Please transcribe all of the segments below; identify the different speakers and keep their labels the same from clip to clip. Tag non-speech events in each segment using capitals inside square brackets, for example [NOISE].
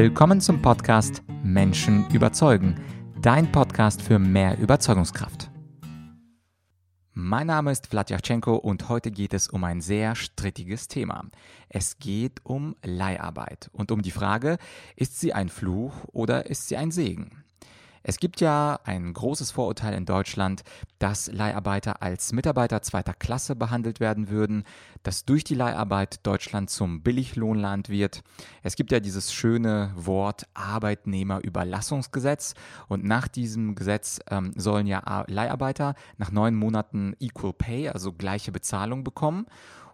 Speaker 1: Willkommen zum Podcast Menschen überzeugen, dein Podcast für mehr Überzeugungskraft. Mein Name ist Vladyachenko und heute geht es um ein sehr strittiges Thema. Es geht um Leiharbeit und um die Frage, ist sie ein Fluch oder ist sie ein Segen? Es gibt ja ein großes Vorurteil in Deutschland, dass Leiharbeiter als Mitarbeiter zweiter Klasse behandelt werden würden, dass durch die Leiharbeit Deutschland zum Billiglohnland wird. Es gibt ja dieses schöne Wort Arbeitnehmerüberlassungsgesetz und nach diesem Gesetz ähm, sollen ja Leiharbeiter nach neun Monaten Equal Pay, also gleiche Bezahlung bekommen.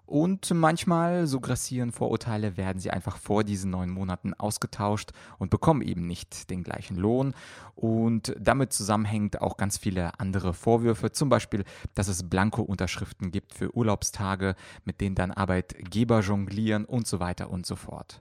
Speaker 1: Und manchmal, so grassieren Vorurteile, werden sie einfach vor diesen neun Monaten ausgetauscht und bekommen eben nicht den gleichen Lohn. Und damit zusammenhängt auch ganz viele andere Vorwürfe, zum Beispiel, dass es Blanko-Unterschriften gibt für Urlaubstage, mit denen dann Arbeitgeber jonglieren und so weiter und so fort.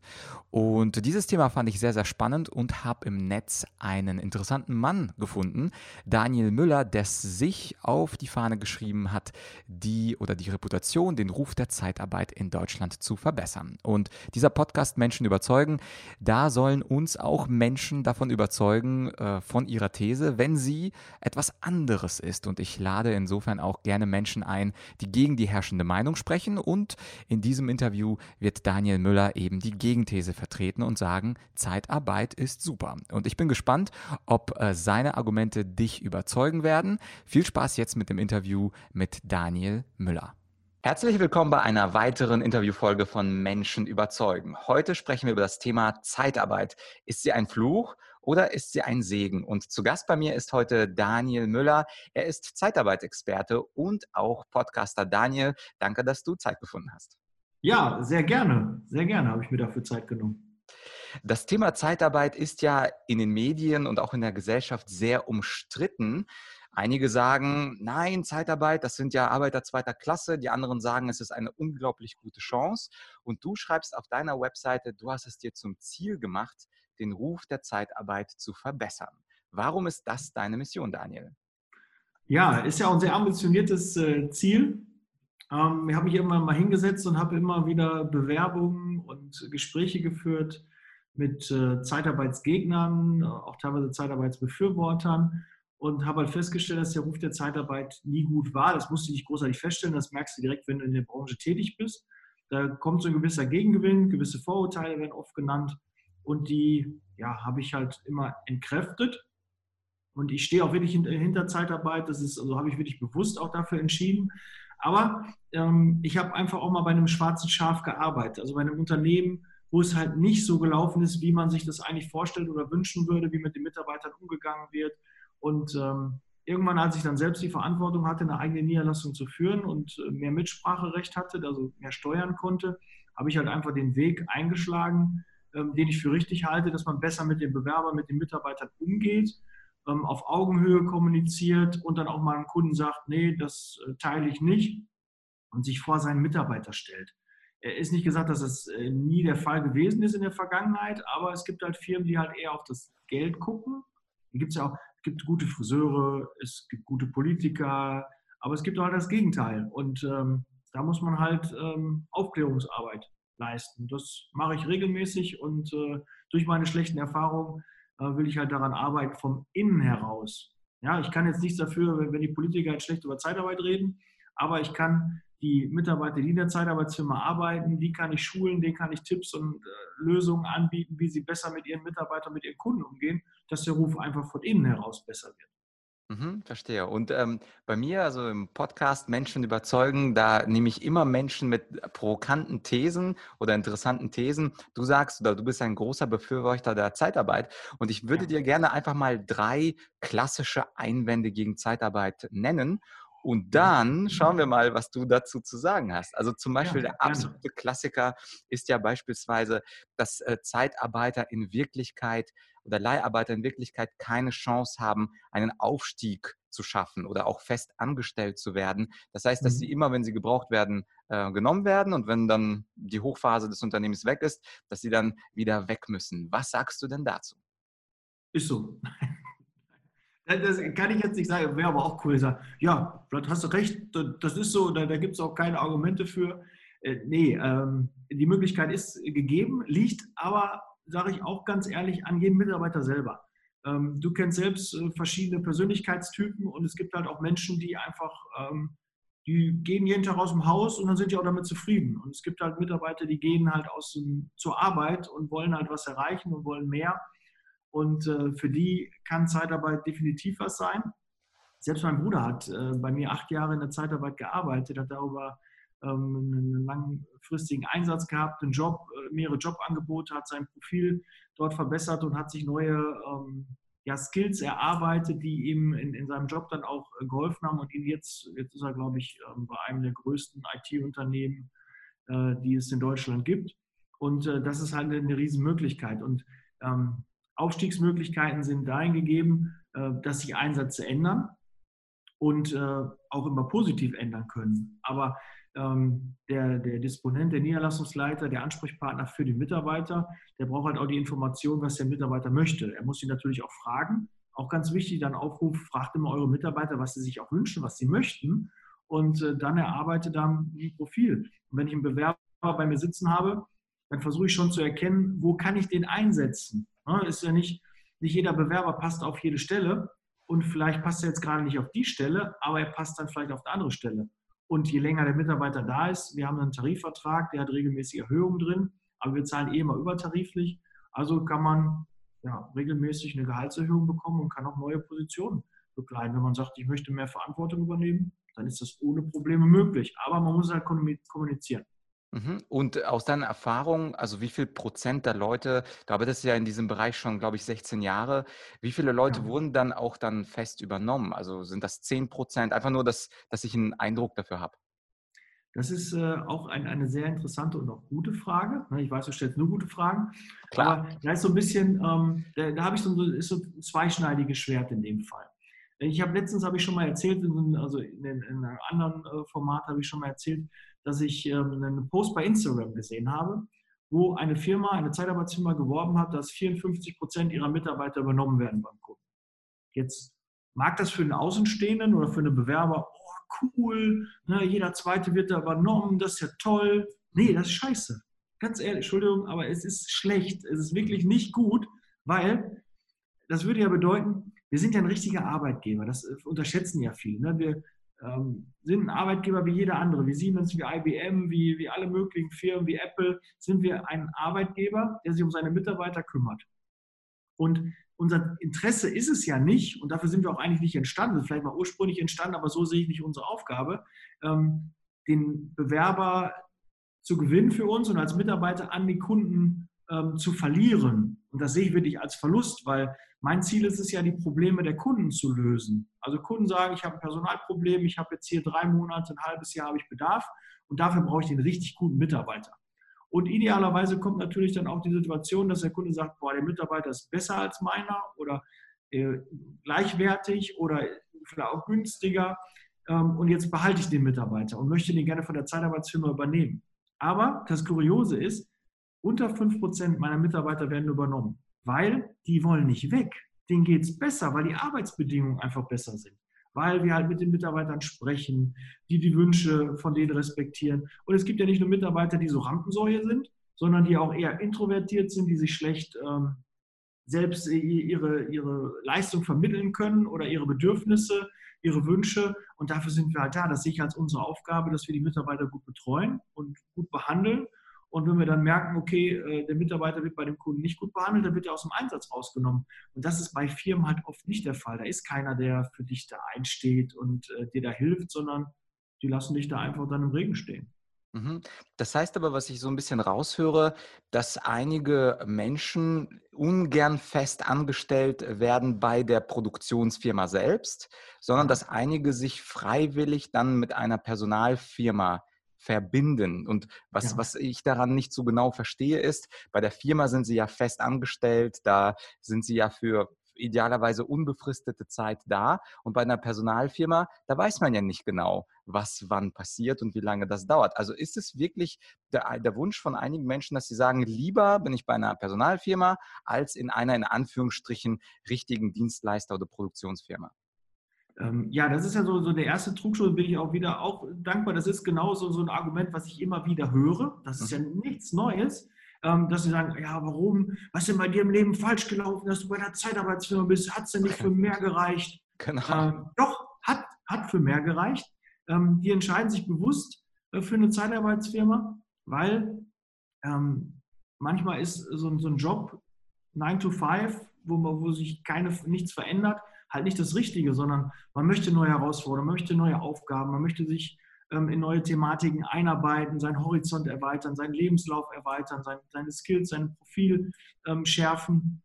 Speaker 1: Und dieses Thema fand ich sehr, sehr spannend und habe im Netz einen interessanten Mann gefunden, Daniel Müller, der sich auf die Fahne geschrieben hat, die oder die Reputation, den Ruf der Zeitarbeit in Deutschland zu verbessern. Und dieser Podcast Menschen überzeugen, da sollen uns auch Menschen davon überzeugen, äh, von ihrer These, wenn sie etwas anderes ist. Und ich lade insofern auch gerne Menschen ein, die gegen die herrschende Meinung sprechen. Und in diesem Interview wird Daniel Müller eben die Gegenthese vertreten und sagen, Zeitarbeit ist super. Und ich bin gespannt, ob äh, seine Argumente dich überzeugen werden. Viel Spaß jetzt mit dem Interview mit Daniel Müller. Herzlich willkommen bei einer weiteren Interviewfolge von Menschen überzeugen. Heute sprechen wir über das Thema Zeitarbeit. Ist sie ein Fluch oder ist sie ein Segen? Und zu Gast bei mir ist heute Daniel Müller. Er ist Zeitarbeitsexperte und auch Podcaster. Daniel, danke, dass du Zeit gefunden hast.
Speaker 2: Ja, sehr gerne. Sehr gerne habe ich mir dafür Zeit genommen.
Speaker 1: Das Thema Zeitarbeit ist ja in den Medien und auch in der Gesellschaft sehr umstritten. Einige sagen, nein, Zeitarbeit, das sind ja Arbeiter zweiter Klasse. Die anderen sagen, es ist eine unglaublich gute Chance. Und du schreibst auf deiner Webseite, du hast es dir zum Ziel gemacht, den Ruf der Zeitarbeit zu verbessern. Warum ist das deine Mission, Daniel?
Speaker 2: Ja, ist ja auch ein sehr ambitioniertes äh, Ziel. Ähm, ich habe mich irgendwann mal hingesetzt und habe immer wieder Bewerbungen und Gespräche geführt mit äh, Zeitarbeitsgegnern, auch teilweise Zeitarbeitsbefürwortern und habe halt festgestellt, dass der Ruf der Zeitarbeit nie gut war. Das musste ich nicht großartig feststellen, das merkst du direkt, wenn du in der Branche tätig bist. Da kommt so ein gewisser Gegengewinn, gewisse Vorurteile werden oft genannt und die ja, habe ich halt immer entkräftet. Und ich stehe auch wirklich hinter, Zeitarbeit, das ist, also habe ich wirklich bewusst auch dafür entschieden. Aber ähm, ich habe einfach auch mal bei einem schwarzen Schaf gearbeitet, also bei einem Unternehmen, wo es halt nicht so gelaufen ist, wie man sich das eigentlich vorstellt oder wünschen würde, wie mit den Mitarbeitern umgegangen wird, und ähm, irgendwann, als ich dann selbst die Verantwortung hatte, eine eigene Niederlassung zu führen und äh, mehr Mitspracherecht hatte, also mehr steuern konnte, habe ich halt einfach den Weg eingeschlagen, ähm, den ich für richtig halte, dass man besser mit den Bewerbern, mit den Mitarbeitern umgeht, ähm, auf Augenhöhe kommuniziert und dann auch mal einem Kunden sagt, nee, das äh, teile ich nicht und sich vor seinen Mitarbeiter stellt. Er ist nicht gesagt, dass das äh, nie der Fall gewesen ist in der Vergangenheit, aber es gibt halt Firmen, die halt eher auf das Geld gucken. Gibt es ja auch, gibt gute Friseure, es gibt gute Politiker, aber es gibt auch halt das Gegenteil. Und ähm, da muss man halt ähm, Aufklärungsarbeit leisten. Das mache ich regelmäßig und äh, durch meine schlechten Erfahrungen äh, will ich halt daran arbeiten, vom Innen heraus. Ja, ich kann jetzt nichts dafür, wenn, wenn die Politiker jetzt schlecht über Zeitarbeit reden, aber ich kann die Mitarbeiter, die in der Zeitarbeitsfirma arbeiten, die kann ich schulen, denen kann ich Tipps und äh, Lösungen anbieten, wie sie besser mit ihren Mitarbeitern, mit ihren Kunden umgehen, dass der Ruf einfach von innen heraus besser wird.
Speaker 1: Mhm, verstehe. Und ähm, bei mir, also im Podcast Menschen überzeugen, da nehme ich immer Menschen mit provokanten Thesen oder interessanten Thesen. Du sagst oder du bist ein großer Befürworter der Zeitarbeit und ich würde ja. dir gerne einfach mal drei klassische Einwände gegen Zeitarbeit nennen und dann schauen wir mal, was du dazu zu sagen hast. Also zum Beispiel ja, der absolute Klassiker ist ja beispielsweise, dass äh, Zeitarbeiter in Wirklichkeit oder Leiharbeiter in Wirklichkeit keine Chance haben, einen Aufstieg zu schaffen oder auch fest angestellt zu werden. Das heißt, dass sie mhm. immer, wenn sie gebraucht werden, äh, genommen werden und wenn dann die Hochphase des Unternehmens weg ist, dass sie dann wieder weg müssen. Was sagst du denn dazu?
Speaker 2: Ist so. Das kann ich jetzt nicht sagen, wäre aber auch cool. Sagen, ja, vielleicht hast du recht, das ist so, da, da gibt es auch keine Argumente für. Äh, nee, ähm, die Möglichkeit ist gegeben, liegt aber sage ich auch ganz ehrlich, an jeden Mitarbeiter selber. Ähm, du kennst selbst äh, verschiedene Persönlichkeitstypen und es gibt halt auch Menschen, die einfach, ähm, die gehen jeden Tag aus dem Haus und dann sind die auch damit zufrieden. Und es gibt halt Mitarbeiter, die gehen halt aus dem, zur Arbeit und wollen halt was erreichen und wollen mehr. Und äh, für die kann Zeitarbeit definitiv was sein. Selbst mein Bruder hat äh, bei mir acht Jahre in der Zeitarbeit gearbeitet, hat darüber ähm, einen langfristigen Einsatz gehabt, einen Job, äh, mehrere Jobangebote, hat sein Profil dort verbessert und hat sich neue ähm, ja, Skills erarbeitet, die ihm in, in, seinem Job dann auch äh, geholfen haben. Und ihn jetzt, jetzt ist er, glaube ich, ähm, bei einem der größten IT-Unternehmen, äh, die es in Deutschland gibt. Und das ist halt eine, Riesenmöglichkeit. Und Aufstiegsmöglichkeiten sind dahin gegeben, dass sich Einsätze ändern und auch immer positiv ändern können. Aber ähm, der, der Disponent, der Niederlassungsleiter, der Ansprechpartner für den Mitarbeiter, der braucht halt auch die Information, was der Mitarbeiter möchte. Er muss ihn natürlich auch fragen. Auch ganz wichtig, dann Aufruf, fragt immer eure Mitarbeiter, was sie sich auch wünschen, was sie möchten. Und äh, dann erarbeitet dann ein Profil. Und wenn ich einen Bewerber bei mir sitzen habe, dann versuche ich schon zu erkennen, wo kann ich den einsetzen. Ist ja nicht, nicht jeder Bewerber passt auf jede Stelle und vielleicht passt er jetzt gerade nicht auf die Stelle, aber er passt dann vielleicht auf eine andere Stelle. Und je länger der Mitarbeiter da ist, wir haben einen Tarifvertrag, der hat regelmäßig Erhöhungen drin, aber wir zahlen eh immer übertariflich. Also kann man ja, regelmäßig eine Gehaltserhöhung bekommen und kann auch neue Positionen bekleiden. Wenn man sagt, ich möchte mehr Verantwortung übernehmen, dann ist das ohne Probleme möglich. Aber man muss halt kommunizieren.
Speaker 1: Mhm. Und aus deiner Erfahrung, also wie viel Prozent der Leute, du arbeitest ja in diesem Bereich schon, glaube ich, 16 Jahre, wie viele Leute ja. wurden dann auch dann fest übernommen? Also sind das 10 Prozent? Einfach nur, dass, dass ich einen Eindruck dafür habe.
Speaker 2: Das ist äh, auch ein, eine sehr interessante und auch gute Frage. Ne, ich weiß, du stellst nur gute Fragen.
Speaker 1: Klar.
Speaker 2: Aber da ist so ein bisschen, ähm, da, da habe ich so, ist so ein zweischneidiges Schwert in dem Fall. Ich habe letztens, habe ich schon mal erzählt, also in, in einem anderen äh, Format habe ich schon mal erzählt, dass ich ähm, einen Post bei Instagram gesehen habe, wo eine Firma, eine Zeitarbeitsfirma geworben hat, dass 54 Prozent ihrer Mitarbeiter übernommen werden beim Kunden. Jetzt mag das für einen Außenstehenden oder für einen Bewerber, oh cool, ne, jeder zweite wird da übernommen, das ist ja toll. Nee, das ist scheiße. Ganz ehrlich, Entschuldigung, aber es ist schlecht. Es ist wirklich nicht gut, weil das würde ja bedeuten, wir sind ja ein richtiger Arbeitgeber. Das äh, unterschätzen ja viele. Ne? Wir, sind ein Arbeitgeber wie jeder andere, wie Siemens, wie IBM, wie, wie alle möglichen Firmen, wie Apple, sind wir ein Arbeitgeber, der sich um seine Mitarbeiter kümmert. Und unser Interesse ist es ja nicht, und dafür sind wir auch eigentlich nicht entstanden, vielleicht mal ursprünglich entstanden, aber so sehe ich nicht unsere Aufgabe, ähm, den Bewerber zu gewinnen für uns und als Mitarbeiter an die Kunden ähm, zu verlieren. Und das sehe ich wirklich als Verlust, weil mein Ziel ist es ja, die Probleme der Kunden zu lösen. Also Kunden sagen, ich habe ein Personalproblem, ich habe jetzt hier drei Monate, ein halbes Jahr habe ich Bedarf und dafür brauche ich den richtig guten Mitarbeiter. Und idealerweise kommt natürlich dann auch die Situation, dass der Kunde sagt, boah, der Mitarbeiter ist besser als meiner oder äh, gleichwertig oder vielleicht auch günstiger. Ähm, und jetzt behalte ich den Mitarbeiter und möchte den gerne von der Zeitarbeitsfirma übernehmen. Aber das Kuriose ist, unter 5% meiner Mitarbeiter werden übernommen weil die wollen nicht weg. Denen geht es besser, weil die Arbeitsbedingungen einfach besser sind. Weil wir halt mit den Mitarbeitern sprechen, die die Wünsche von denen respektieren. Und es gibt ja nicht nur Mitarbeiter, die so Rampensäue sind, sondern die auch eher introvertiert sind, die sich schlecht ähm, selbst ihre, ihre Leistung vermitteln können oder ihre Bedürfnisse, ihre Wünsche. Und dafür sind wir halt da. Das sehe ich als unsere Aufgabe, dass wir die Mitarbeiter gut betreuen und gut behandeln und wenn wir dann merken, okay, äh, der Mitarbeiter wird bei dem Kunden nicht gut behandelt, dann wird er aus dem Einsatz rausgenommen. Und das ist bei Firmen halt oft nicht der Fall. Da ist keiner, der für dich da einsteht und äh, dir da hilft, sondern die lassen dich da einfach dann im Regen stehen.
Speaker 1: Mhm. Das heißt aber, was ich so ein bisschen raushöre, dass einige Menschen ungern fest angestellt werden bei der Produktionsfirma selbst, sondern dass einige sich freiwillig dann mit einer Personalfirma verbinden. Und was, ja. was ich daran nicht so genau verstehe, ist, bei der Firma sind sie ja fest angestellt, da sind sie ja für idealerweise unbefristete Zeit da. Und bei einer Personalfirma, da weiß man ja nicht genau, was wann passiert und wie lange das dauert. Also ist es wirklich der, der Wunsch von einigen Menschen, dass sie sagen, lieber bin ich bei einer Personalfirma als in einer in Anführungsstrichen richtigen Dienstleister oder Produktionsfirma?
Speaker 2: Ähm, ja, das ist ja so, so der erste Trugschluss, bin ich auch wieder auch dankbar. Das ist genauso so ein Argument, was ich immer wieder höre. Das ist ja mhm. nichts Neues. ähm, dass sie sagen, ja, warum, was ist denn bei dir im Leben falsch gelaufen, dass du bei der Zeitarbeitsfirma bist, hat es denn nicht für mehr gereicht? Genau. Äh, doch, hat, hat für mehr gereicht. Ähm, die entscheiden sich bewusst äh, für eine Zeitarbeitsfirma, weil ähm, manchmal ist so, so, ein Job 9 to 5, wo, man, wo sich keine, nichts verändert, halt nicht das Richtige, sondern man möchte neue Herausforderungen, man möchte neue Aufgaben, man möchte sich ähm, in neue Thematiken einarbeiten, seinen Horizont erweitern, seinen Lebenslauf erweitern, sein, seine Skills, sein Profil ähm, schärfen.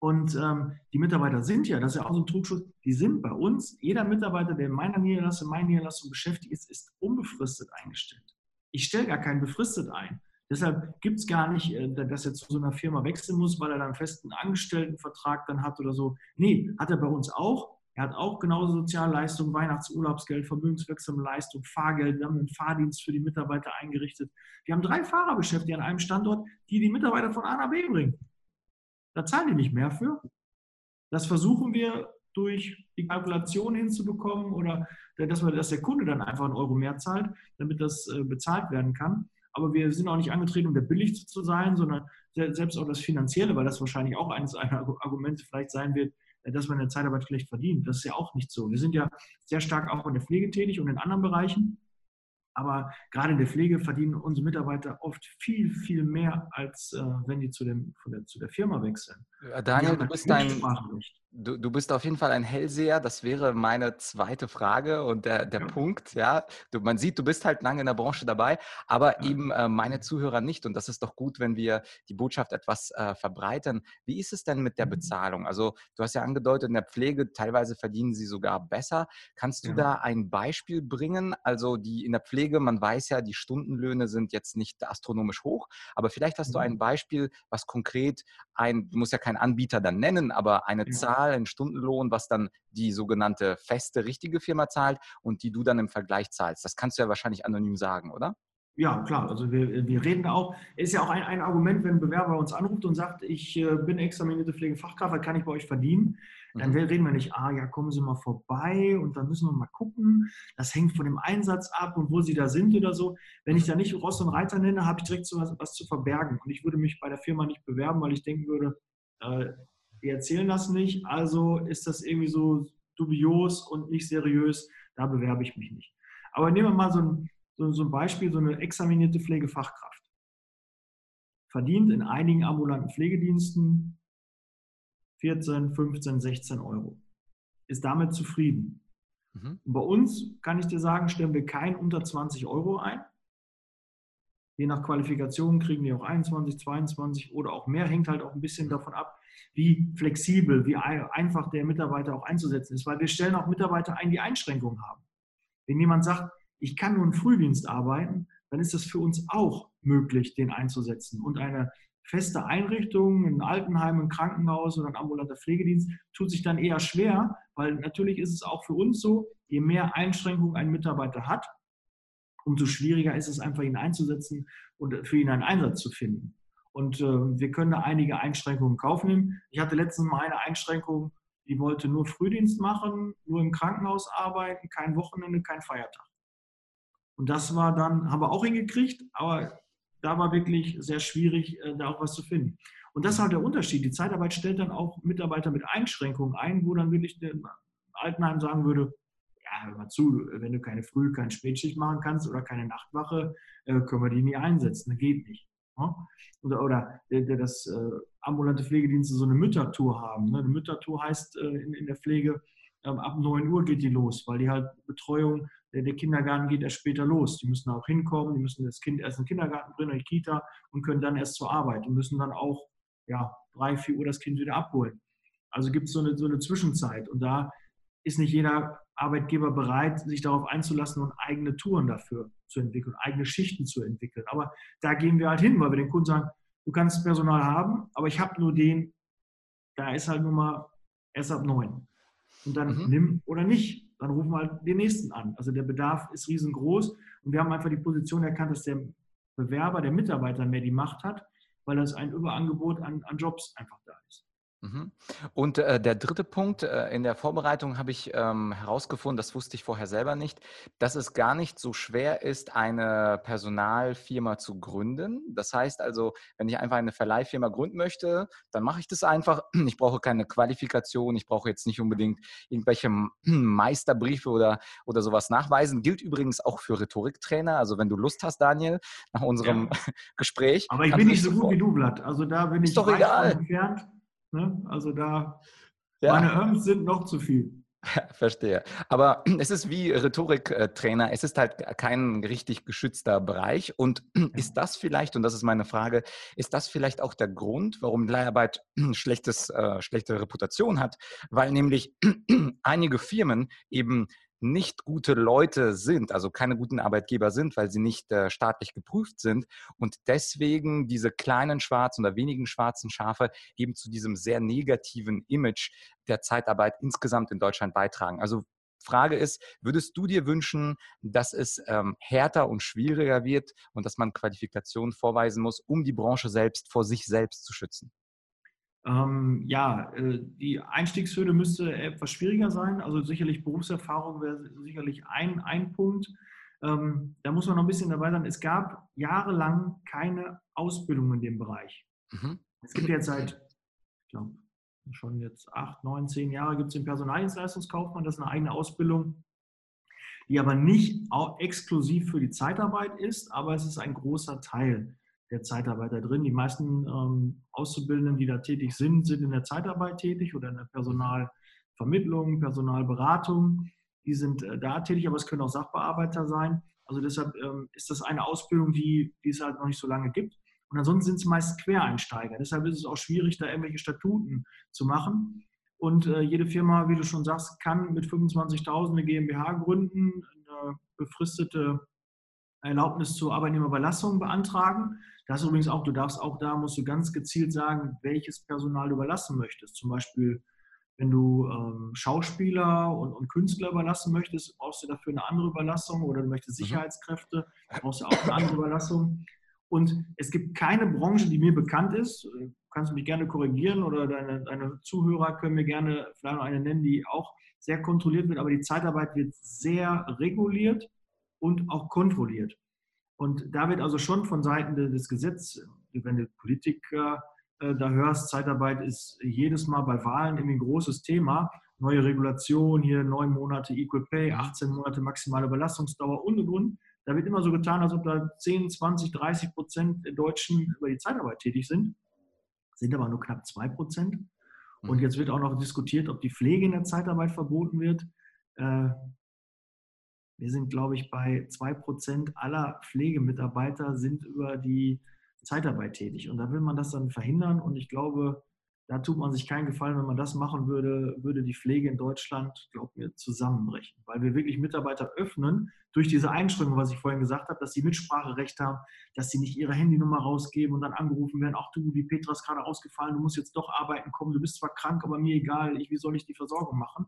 Speaker 2: Und ähm, die Mitarbeiter sind ja, das ist ja auch so ein Trugschluss, die sind bei uns, jeder Mitarbeiter, der in meiner Niederlassung, in meiner Niederlassung beschäftigt ist, ist unbefristet eingestellt. Ich stelle gar keinen befristet ein. Deshalb gibt es gar nicht, äh, dass er zu so einer Firma wechseln muss, weil er dann einen festen Angestelltenvertrag dann hat oder so. Nee, hat er bei uns auch. Er hat auch genauso Sozialleistungen, Weihnachtsurlaubsgeld, vermögenswirksame Leistung, Fahrgeld. Wir haben einen Fahrdienst für die Mitarbeiter eingerichtet. Wir haben drei Fahrer beschäftigt an einem Standort, die die Mitarbeiter von A nach B bringen. Da zahlen die nicht mehr für. Das versuchen wir durch die Kalkulation hinzubekommen oder dass, wir, dass der Kunde dann einfach einen Euro mehr zahlt, damit das äh, bezahlt werden kann. Aber wir sind auch nicht angetreten, um der billigste zu sein, sondern selbst auch das Finanzielle, weil das wahrscheinlich auch eines einer Argumente vielleicht sein wird, äh, dass man in der Zeitarbeit schlecht verdient. Das ist ja auch nicht so. Wir sind ja sehr stark auch in der Pflege tätig und in anderen Bereichen. Aber gerade in der Pflege verdienen unsere Mitarbeiter oft viel, viel mehr, als äh, wenn die zu, dem, der, zu der Firma wechseln.
Speaker 1: Daniel, du bist ein, du, du bist auf jeden Fall ein Hellseher. Das wäre meine zweite Frage und der, der ja. Punkt. Ja, du, man sieht, du bist halt lange in der Branche dabei, aber ja. eben äh, meine Zuhörer nicht. Und das ist doch gut, wenn wir die Botschaft etwas äh, verbreitern. Wie ist es denn mit der mhm. Bezahlung? Also du hast ja angedeutet, in der Pflege teilweise verdienen sie sogar besser. Kannst du ja. da ein Beispiel bringen? Also die in der Pflege, man weiß ja, die Stundenlöhne sind jetzt nicht astronomisch hoch, aber vielleicht hast du ein mhm. Beispiel, was konkret ein, du musst ja keinen Anbieter dann nennen, aber eine Zahl Zahl, einen Stundenlohn, was dann die sogenannte feste, richtige Firma zahlt und die du dann im Vergleich zahlst. Das kannst du ja wahrscheinlich anonym sagen, oder?
Speaker 2: Ja, klar. Also wir, wir reden da auch. Ist ja auch ein, ein Argument, wenn ein Bewerber uns anruft und sagt, ich äh, bin examinierte Pflegefachkraft, was kann ich bei euch verdienen? Dann mhm. reden wir nicht, ah ja, kommen Sie mal vorbei und dann müssen wir mal gucken. Das hängt von dem Einsatz ab und wo Sie da sind oder so. Wenn ich da nicht Ross und Reiter nenne, habe ich direkt so was, was, zu verbergen. Und ich würde mich bei der Firma nicht bewerben, weil ich denken würde, äh, die erzählen das nicht, also ist das irgendwie so dubios und nicht seriös, da bewerbe ich mich nicht. Aber nehmen wir mal so ein, so, so ein Beispiel, so eine examinierte Pflegefachkraft. Verdient in einigen ambulanten Pflegediensten 14, 15, 16 Euro. Ist damit zufrieden. Mhm. Bei uns, kann ich dir sagen, stellen wir kein unter 20 Euro ein. Je nach Qualifikation kriegen die auch 21, 22 oder auch mehr. Hängt halt auch ein bisschen davon ab, wie flexibel, wie einfach der Mitarbeiter auch einzusetzen ist. Weil wir stellen auch Mitarbeiter ein, die Einschränkungen haben. Wenn jemand sagt, ich kann nur im Frühdienst arbeiten, dann ist das für uns auch möglich, den einzusetzen. Und eine feste Einrichtung, ein Altenheim, ein Krankenhaus oder ein ambulanter Pflegedienst tut sich dann eher schwer, weil natürlich ist es auch für uns so, je mehr Einschränkungen ein Mitarbeiter hat, umso schwieriger ist es einfach, ihn einzusetzen und für ihn einen Einsatz zu finden. Und äh, wir können da einige Einschränkungen kaufen nehmen. Ich hatte letztens mal eine Einschränkung, die wollte nur Frühdienst machen, nur im Krankenhaus arbeiten, kein Wochenende, kein Feiertag. Und das war dann, haben wir auch hingekriegt, aber da war wirklich sehr schwierig, äh, da auch was zu finden. Und das ist halt der Unterschied. Die Zeitarbeit stellt dann auch Mitarbeiter mit Einschränkungen ein, wo dann wirklich der Altenheim sagen würde, ja, hör mal zu, wenn du keine Früh-, keine Spätschicht machen kannst oder keine Nachtwache, äh, können wir die nie einsetzen. Das geht nicht. Ne? Oder, oder der, das äh, ambulante Pflegedienste so eine Müttertour haben. Ne? Eine Müttertour heißt in, in, der Pflege, ähm, ab 9 Uhr geht die los, weil die halt Betreuung, der, der, Kindergarten geht erst später los. Die müssen auch hinkommen, die müssen das Kind erst in den Kindergarten bringen, in die Kita und können dann erst zur Arbeit und müssen dann auch ja, 3, 4 Uhr das Kind wieder abholen. Also gibt es so eine, so eine Zwischenzeit und da ist nicht jeder Arbeitgeber bereit, sich darauf einzulassen und eigene Touren dafür zu entwickeln, eigene Schichten zu entwickeln. Aber da gehen wir halt hin, weil wir den Kunden sagen, du kannst Personal haben, aber ich habe nur den, da ist halt nur mal erst ab neun. Und dann mhm. nimm oder nicht. Dann rufen wir halt den nächsten an. Also der Bedarf ist riesengroß und wir haben einfach die Position erkannt, dass der Bewerber, der Mitarbeiter mehr die Macht hat, weil das ein Überangebot an, an Jobs einfach da ist.
Speaker 1: Mhm. Und äh, der dritte Punkt, äh, in der Vorbereitung habe ich ähm, herausgefunden, das wusste ich vorher selber nicht, dass es gar nicht so schwer ist, eine Personalfirma zu gründen. Das heißt also, wenn ich einfach eine Verleihfirma gründen möchte, dann mache ich das einfach. Ich brauche keine Qualifikation, ich brauche jetzt nicht unbedingt irgendwelche Meisterbriefe oder, oder sowas nachweisen. Gilt übrigens auch für Rhetoriktrainer. Also wenn du Lust hast, Daniel, nach unserem ja. [LAUGHS] Gespräch.
Speaker 2: Aber ich bin nicht so gut wie du, Blatt. Also da bin ich
Speaker 1: ist doch egal.
Speaker 2: entfernt. Ne? Also da, ja. meine Irms sind noch zu viel. [LAUGHS]
Speaker 1: Verstehe. Aber [CLEARS THROAT] es ist wie Rhetoriktrainer, es ist halt kein richtig geschützter Bereich. Und [CLEARS THROAT] ist das vielleicht, und das ist meine Frage, ist das vielleicht auch der Grund, warum Leiharbeit [CLEARS THROAT] schlechtes, äh, schlechte Reputation hat? Weil nämlich einige Firmen eben nicht gute Leute sind, also keine guten Arbeitgeber sind, weil sie nicht äh, staatlich geprüft sind und deswegen diese kleinen schwarzen oder wenigen schwarzen Schafe eben zu diesem sehr negativen Image der Zeitarbeit insgesamt in Deutschland beitragen. Also Frage ist, würdest du dir wünschen, dass es ähm, härter und schwieriger wird und dass man Qualifikationen vorweisen muss, um die Branche selbst vor sich selbst zu schützen?
Speaker 2: Ähm, ja, äh, die Einstiegshürde müsste etwas schwieriger sein. Also sicherlich Berufserfahrung wäre sicherlich ein, ein Punkt. Ähm, da muss man noch ein bisschen dabei sein. Es gab jahrelang keine Ausbildung in dem Bereich. Mhm. Es gibt jetzt seit, ich glaube, schon jetzt acht, neun, zehn Jahre gibt es den Personaldienstleistungskaufmann. Das ist eine eigene Ausbildung, die aber nicht exklusiv für die Zeitarbeit ist, aber es ist ein großer Teil der Zeitarbeiter drin. Die meisten ähm, Auszubildenden, die da tätig sind, sind in der Zeitarbeit tätig oder in der Personalvermittlung, Personalberatung. Die sind äh, da tätig, aber es können auch Sachbearbeiter sein. Also deshalb ähm, ist das eine Ausbildung, die, die es halt noch nicht so lange gibt. Und ansonsten sind es meist Quereinsteiger. Deshalb ist es auch schwierig, da irgendwelche Statuten zu machen. Und äh, jede Firma, wie du schon sagst, kann mit 25.000 eine GmbH gründen, eine befristete Erlaubnis zur Arbeitnehmerüberlassung beantragen. Das übrigens auch, du darfst auch da, musst du ganz gezielt sagen, welches Personal du überlassen möchtest. Zum Beispiel, wenn du ähm, Schauspieler und, und, Künstler überlassen möchtest, brauchst du dafür eine andere Überlassung oder du möchtest mhm. Sicherheitskräfte, brauchst du auch eine andere Überlassung. Und es gibt keine Branche, die mir bekannt ist, du kannst mich gerne korrigieren oder deine, deine Zuhörer können mir gerne vielleicht noch eine nennen, die auch sehr kontrolliert wird, aber die Zeitarbeit wird sehr reguliert und auch kontrolliert. Und da wird also schon von Seiten des Gesetzes, wenn du Politiker äh, da hörst, Zeitarbeit ist jedes Mal bei Wahlen irgendwie ein großes Thema. Neue Regulation, hier neun Monate Equal Pay, 18 Monate maximale Überlastungsdauer und und und. Da wird immer so getan, als ob da 10, 20, 30 Prozent der Deutschen über die Zeitarbeit tätig sind. Sind aber nur knapp 2 Prozent. Und mhm. jetzt wird auch noch diskutiert, ob die Pflege in der Zeitarbeit verboten wird. Äh, wir sind, glaube ich, bei 2% aller Pflegemitarbeiter sind über die Zeitarbeit tätig. Und da will man das dann verhindern. Und ich glaube, da tut man sich keinen Gefallen, wenn man das machen würde, würde die Pflege in Deutschland, glaubt mir, zusammenbrechen. Weil wir wirklich Mitarbeiter öffnen durch diese Einschränkung, was ich vorhin gesagt habe, dass sie Mitspracherecht haben, dass sie nicht ihre Handynummer rausgeben und dann angerufen werden, ach du, die Petra ist gerade ausgefallen, du musst jetzt doch arbeiten kommen, du bist zwar krank, aber mir egal, ich, wie soll ich die Versorgung machen?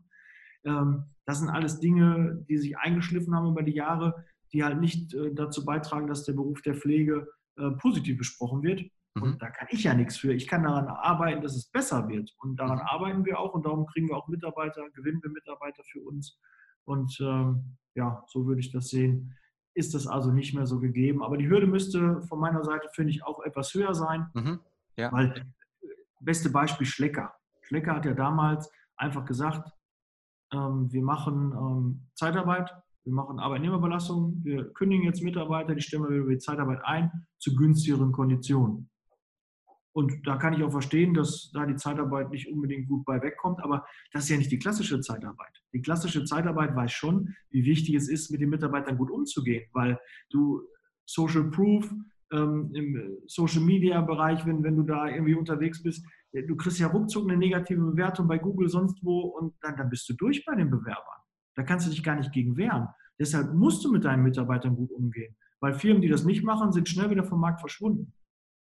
Speaker 2: Ähm, das sind alles Dinge, die sich eingeschliffen haben über die Jahre, die halt nicht äh, dazu beitragen, dass der Beruf der Pflege äh, positiv besprochen wird. Mhm. Und da kann ich ja nichts für. Ich kann daran arbeiten, dass es besser wird. Und daran mhm. arbeiten wir auch und darum kriegen wir auch Mitarbeiter, gewinnen wir Mitarbeiter für uns. Und ähm, ja, so würde ich das sehen. Ist das also nicht mehr so gegeben. Aber die Hürde müsste von meiner Seite, finde ich, auch etwas höher sein. Mhm. Ja. Weil, äh, beste Beispiel Schlecker. Schlecker hat ja damals einfach gesagt, wir machen ähm, Zeitarbeit, wir machen Arbeitnehmerbelastung, wir kündigen jetzt Mitarbeiter, die stellen wir über die Zeitarbeit ein zu günstigeren Konditionen. Und da kann ich auch verstehen, dass da die Zeitarbeit nicht unbedingt gut bei wegkommt, aber das ist ja nicht die klassische Zeitarbeit. Die klassische Zeitarbeit weiß schon, wie wichtig es ist, mit den Mitarbeitern gut umzugehen, weil du Social Proof ähm, im Social Media Bereich, wenn, wenn du da irgendwie unterwegs bist, du kriegst ja ruckzuck eine negative Bewertung bei Google, sonst wo und dann, dann bist du durch bei den Bewerbern. Da kannst du dich gar nicht gegen wehren. Deshalb musst du mit deinen Mitarbeitern gut umgehen, weil Firmen, die das nicht machen, sind schnell wieder vom Markt verschwunden.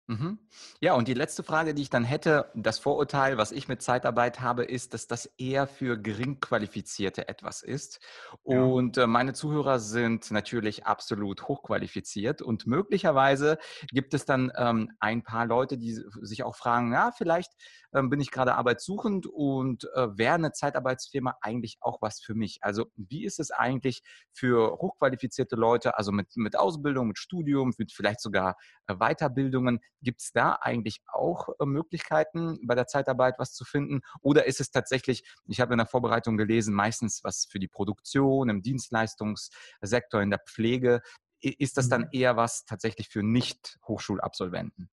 Speaker 1: Mhm. Ja, und die letzte Frage, die ich dann hätte, das Vorurteil, was ich mit Zeitarbeit habe, ist, dass das eher für Geringqualifizierte etwas ist.
Speaker 2: Ja.
Speaker 1: Und äh, meine Zuhörer sind natürlich absolut hochqualifiziert und möglicherweise gibt es dann ähm, ein paar Leute, die sich auch fragen, ja, vielleicht ähm, bin ich gerade arbeitssuchend und äh, wäre eine Zeitarbeitsfirma eigentlich auch was für mich? Also wie ist es eigentlich für hochqualifizierte Leute, also mit, mit Ausbildung, mit Studium, mit vielleicht sogar äh, Weiterbildungen? Gibt es da eigentlich auch äh, Möglichkeiten, bei der Zeitarbeit was zu finden? Oder ist es tatsächlich, ich habe in der Vorbereitung gelesen, meistens was für die Produktion, im Dienstleistungssektor, in der Pflege? Ist das dann
Speaker 2: Mhm.
Speaker 1: eher was tatsächlich für Nicht-Hochschulabsolventen?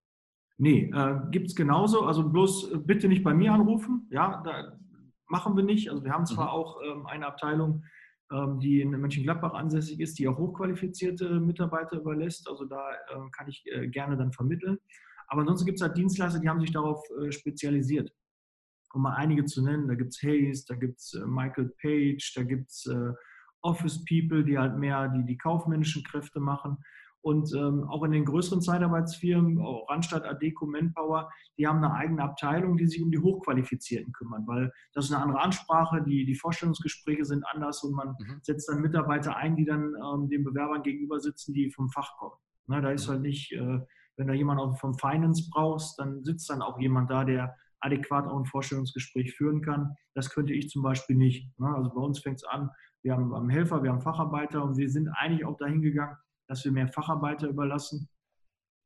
Speaker 2: Nee, äh, gibt es genauso. Also bloß äh, bitte nicht bei mir anrufen. Ja, da machen wir nicht. Also wir haben zwar
Speaker 1: Mhm.
Speaker 2: auch ähm, eine Abteilung, die in Mönchengladbach ansässig ist, die auch hochqualifizierte Mitarbeiter überlässt. Also da ähm, kann ich äh, gerne dann vermitteln. Aber ansonsten gibt es halt Dienstleister, die haben sich darauf äh, spezialisiert. Um mal einige zu nennen, da gibt es Hayes, da gibt es äh, Michael Page, da gibt es Office People, die halt mehr die, die kaufmännischen Kräfte machen. Und ähm, auch in den größeren Zeitarbeitsfirmen, auch Randstadt, Adeco, Manpower, die haben eine eigene Abteilung, die sich um die Hochqualifizierten kümmern, weil das ist eine andere Ansprache, die, die Vorstellungsgespräche sind anders und man
Speaker 1: Mhm.
Speaker 2: setzt dann Mitarbeiter ein, die dann ähm, den Bewerbern gegenüber sitzen, die vom Fach kommen. Ne, da ist
Speaker 1: Mhm.
Speaker 2: halt nicht, äh, wenn da jemand auch vom Finance brauchst, dann sitzt dann auch jemand da, der adäquat auch ein Vorstellungsgespräch führen kann. Das könnte ich zum Beispiel nicht. Ne? Also bei uns fängt es an, wir haben, wir haben Helfer, wir haben Facharbeiter und wir sind eigentlich auch dahin gegangen, dass wir mehr Facharbeiter überlassen,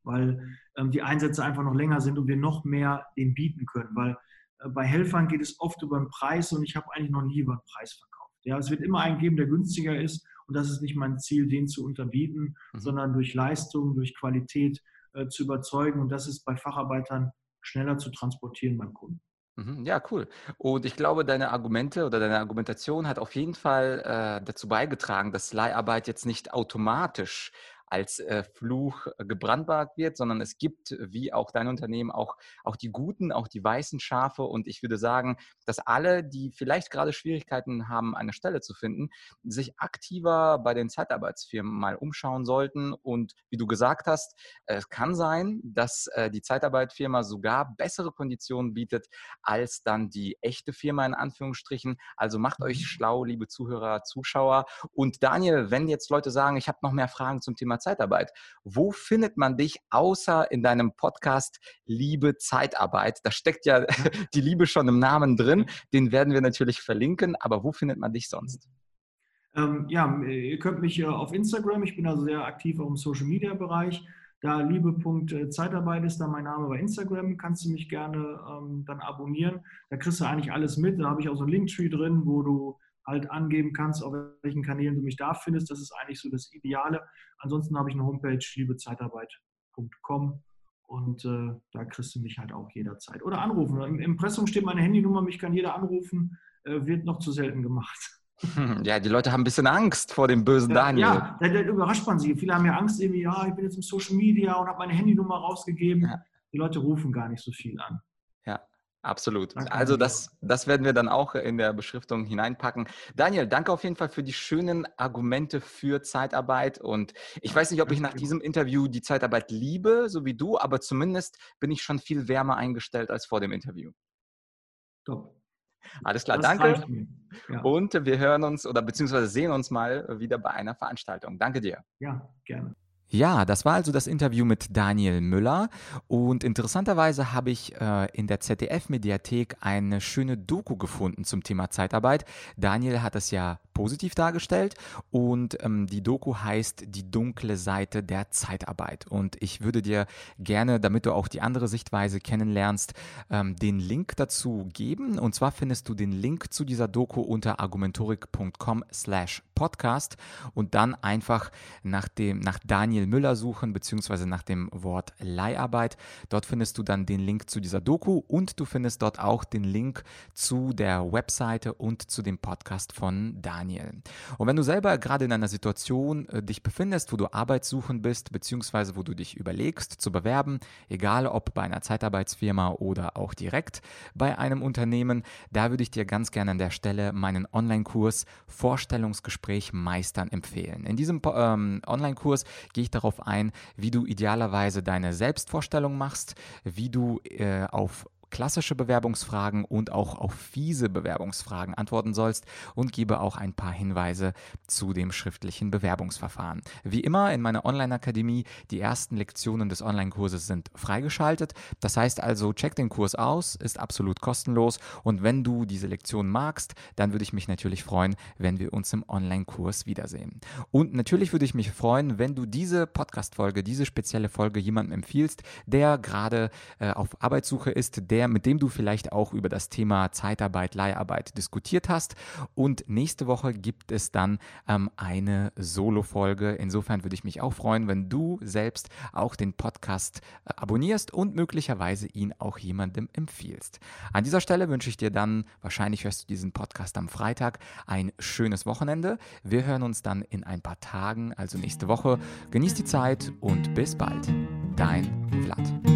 Speaker 2: weil ähm, die Einsätze einfach noch länger sind und wir noch mehr denen bieten können. Weil äh, bei Helfern geht es oft über den Preis und ich habe eigentlich noch nie über den Preis verkauft. Ja, es wird immer einen geben, der günstiger ist und das ist nicht mein Ziel, den zu unterbieten,
Speaker 1: Mhm.
Speaker 2: sondern durch Leistung, durch Qualität äh, zu überzeugen und das ist bei Facharbeitern schneller zu transportieren beim Kunden.
Speaker 1: Mhm, Ja, cool. Und ich glaube, deine Argumente oder deine Argumentation hat auf jeden Fall äh, dazu beigetragen, dass Leiharbeit jetzt nicht automatisch als äh, Fluch äh, gebrandmarkt wird, sondern es gibt, wie auch dein Unternehmen, auch, auch die guten, auch die weißen Schafe. Und ich würde sagen, dass alle, die vielleicht gerade Schwierigkeiten haben, eine Stelle zu finden, sich aktiver bei den Zeitarbeitsfirmen mal umschauen sollten. Und wie du gesagt hast, äh, es kann sein, dass äh, die Zeitarbeitfirma sogar bessere Konditionen bietet als dann die echte Firma in Anführungsstrichen. Also macht euch schlau, liebe Zuhörer, Zuschauer. Und Daniel, wenn jetzt Leute sagen, ich habe noch mehr Fragen zum Thema Zeitarbeit, wo findet man dich außer in deinem Podcast Liebe Zeitarbeit? Da steckt ja [LAUGHS] die Liebe schon im Namen drin. Den werden wir natürlich verlinken. Aber wo findet man dich sonst?
Speaker 2: Ähm, ja, ihr könnt mich äh, auf Instagram, ich bin also sehr aktiv auch im Social Media Bereich. Da liebe.zeitarbeit ist da mein Name bei Instagram, kannst du mich gerne ähm, dann abonnieren. Da kriegst du eigentlich alles mit. Da habe ich auch so ein Linktree drin, wo du halt angeben kannst, auf welchen Kanälen du mich da findest. Das ist eigentlich so das Ideale. Ansonsten habe ich eine Homepage, liebezeitarbeit.com und äh, da kriegst du mich halt auch jederzeit. Oder anrufen. Im Impressum steht meine Handynummer, mich kann jeder anrufen, äh, wird noch zu selten gemacht.
Speaker 1: Hm, Ja, die Leute haben ein bisschen Angst vor dem bösen Daniel.
Speaker 2: Ja, da, da überrascht man sich. Viele haben ja Angst, irgendwie, ja, ich bin jetzt im Social Media und habe meine Handynummer rausgegeben.
Speaker 1: Ja.
Speaker 2: Die Leute rufen gar nicht so viel an.
Speaker 1: Absolut. Also das, das werden wir dann auch in der Beschriftung hineinpacken. Daniel, danke auf jeden Fall für die schönen Argumente für Zeitarbeit. Und ich weiß nicht, ob ich nach diesem Interview die Zeitarbeit liebe, so wie du, aber zumindest bin ich schon viel wärmer eingestellt als vor dem Interview.
Speaker 2: Top.
Speaker 1: Alles klar,
Speaker 2: Das
Speaker 1: danke.
Speaker 2: Ja,
Speaker 1: Und wir hören uns oder beziehungsweise sehen uns mal wieder bei einer Veranstaltung. Danke dir.
Speaker 2: ja gerne.
Speaker 1: Ja, das war also das Interview mit Daniel Müller und interessanterweise habe ich äh, in der ZDF-Mediathek eine schöne Doku gefunden zum Thema Zeitarbeit. Daniel hat es ja positiv dargestellt. Und ähm, die Doku heißt Die dunkle Seite der Zeitarbeit. Und ich würde dir gerne, damit du auch die andere Sichtweise kennenlernst, ähm, den Link dazu geben. Und zwar findest du den Link zu dieser Doku unter argumentorik.com slash podcast. Und dann einfach nach dem, nach Daniel Müller suchen, beziehungsweise nach dem Wort Leiharbeit. Dort findest du dann den Link zu dieser Doku. Und du findest dort auch den Link zu der Webseite und zu dem Podcast von Daniel Daniel. Und wenn du selber gerade in einer Situation äh, dich befindest, wo du arbeitssuchend bist, beziehungsweise wo du dich überlegst zu bewerben, egal ob bei einer Zeitarbeitsfirma oder auch direkt bei einem Unternehmen, da würde ich dir ganz gerne an der Stelle meinen Online-Kurs Vorstellungsgespräch meistern empfehlen. In diesem ähm, Online-Kurs gehe ich darauf ein, wie du idealerweise deine Selbstvorstellung machst, wie du äh, auf klassische Bewerbungsfragen und auch auf fiese Bewerbungsfragen antworten sollst und gebe auch ein paar Hinweise zu dem schriftlichen Bewerbungsverfahren. Wie immer in meiner Online-Akademie, die ersten Lektionen des Online-Kurses sind freigeschaltet. Das heißt also, check den Kurs aus, ist absolut kostenlos und wenn du diese Lektion magst, dann würde ich mich natürlich freuen, wenn wir uns im Online-Kurs wiedersehen. Und natürlich würde ich mich freuen, wenn du diese Podcast-Folge, diese spezielle Folge jemandem empfiehlst, der gerade äh, auf Arbeitssuche ist, der der, mit dem du vielleicht auch über das Thema Zeitarbeit, Leiharbeit diskutiert hast. Und nächste Woche gibt es dann ähm, eine Solo-Folge. Insofern würde ich mich auch freuen, wenn du selbst auch den Podcast äh, abonnierst und möglicherweise ihn auch jemandem empfiehlst. An dieser Stelle wünsche ich dir dann, wahrscheinlich hörst du diesen Podcast am Freitag, ein schönes Wochenende. Wir hören uns dann in ein paar Tagen, also nächste Woche. Genieß die Zeit und bis bald. Dein Vlad.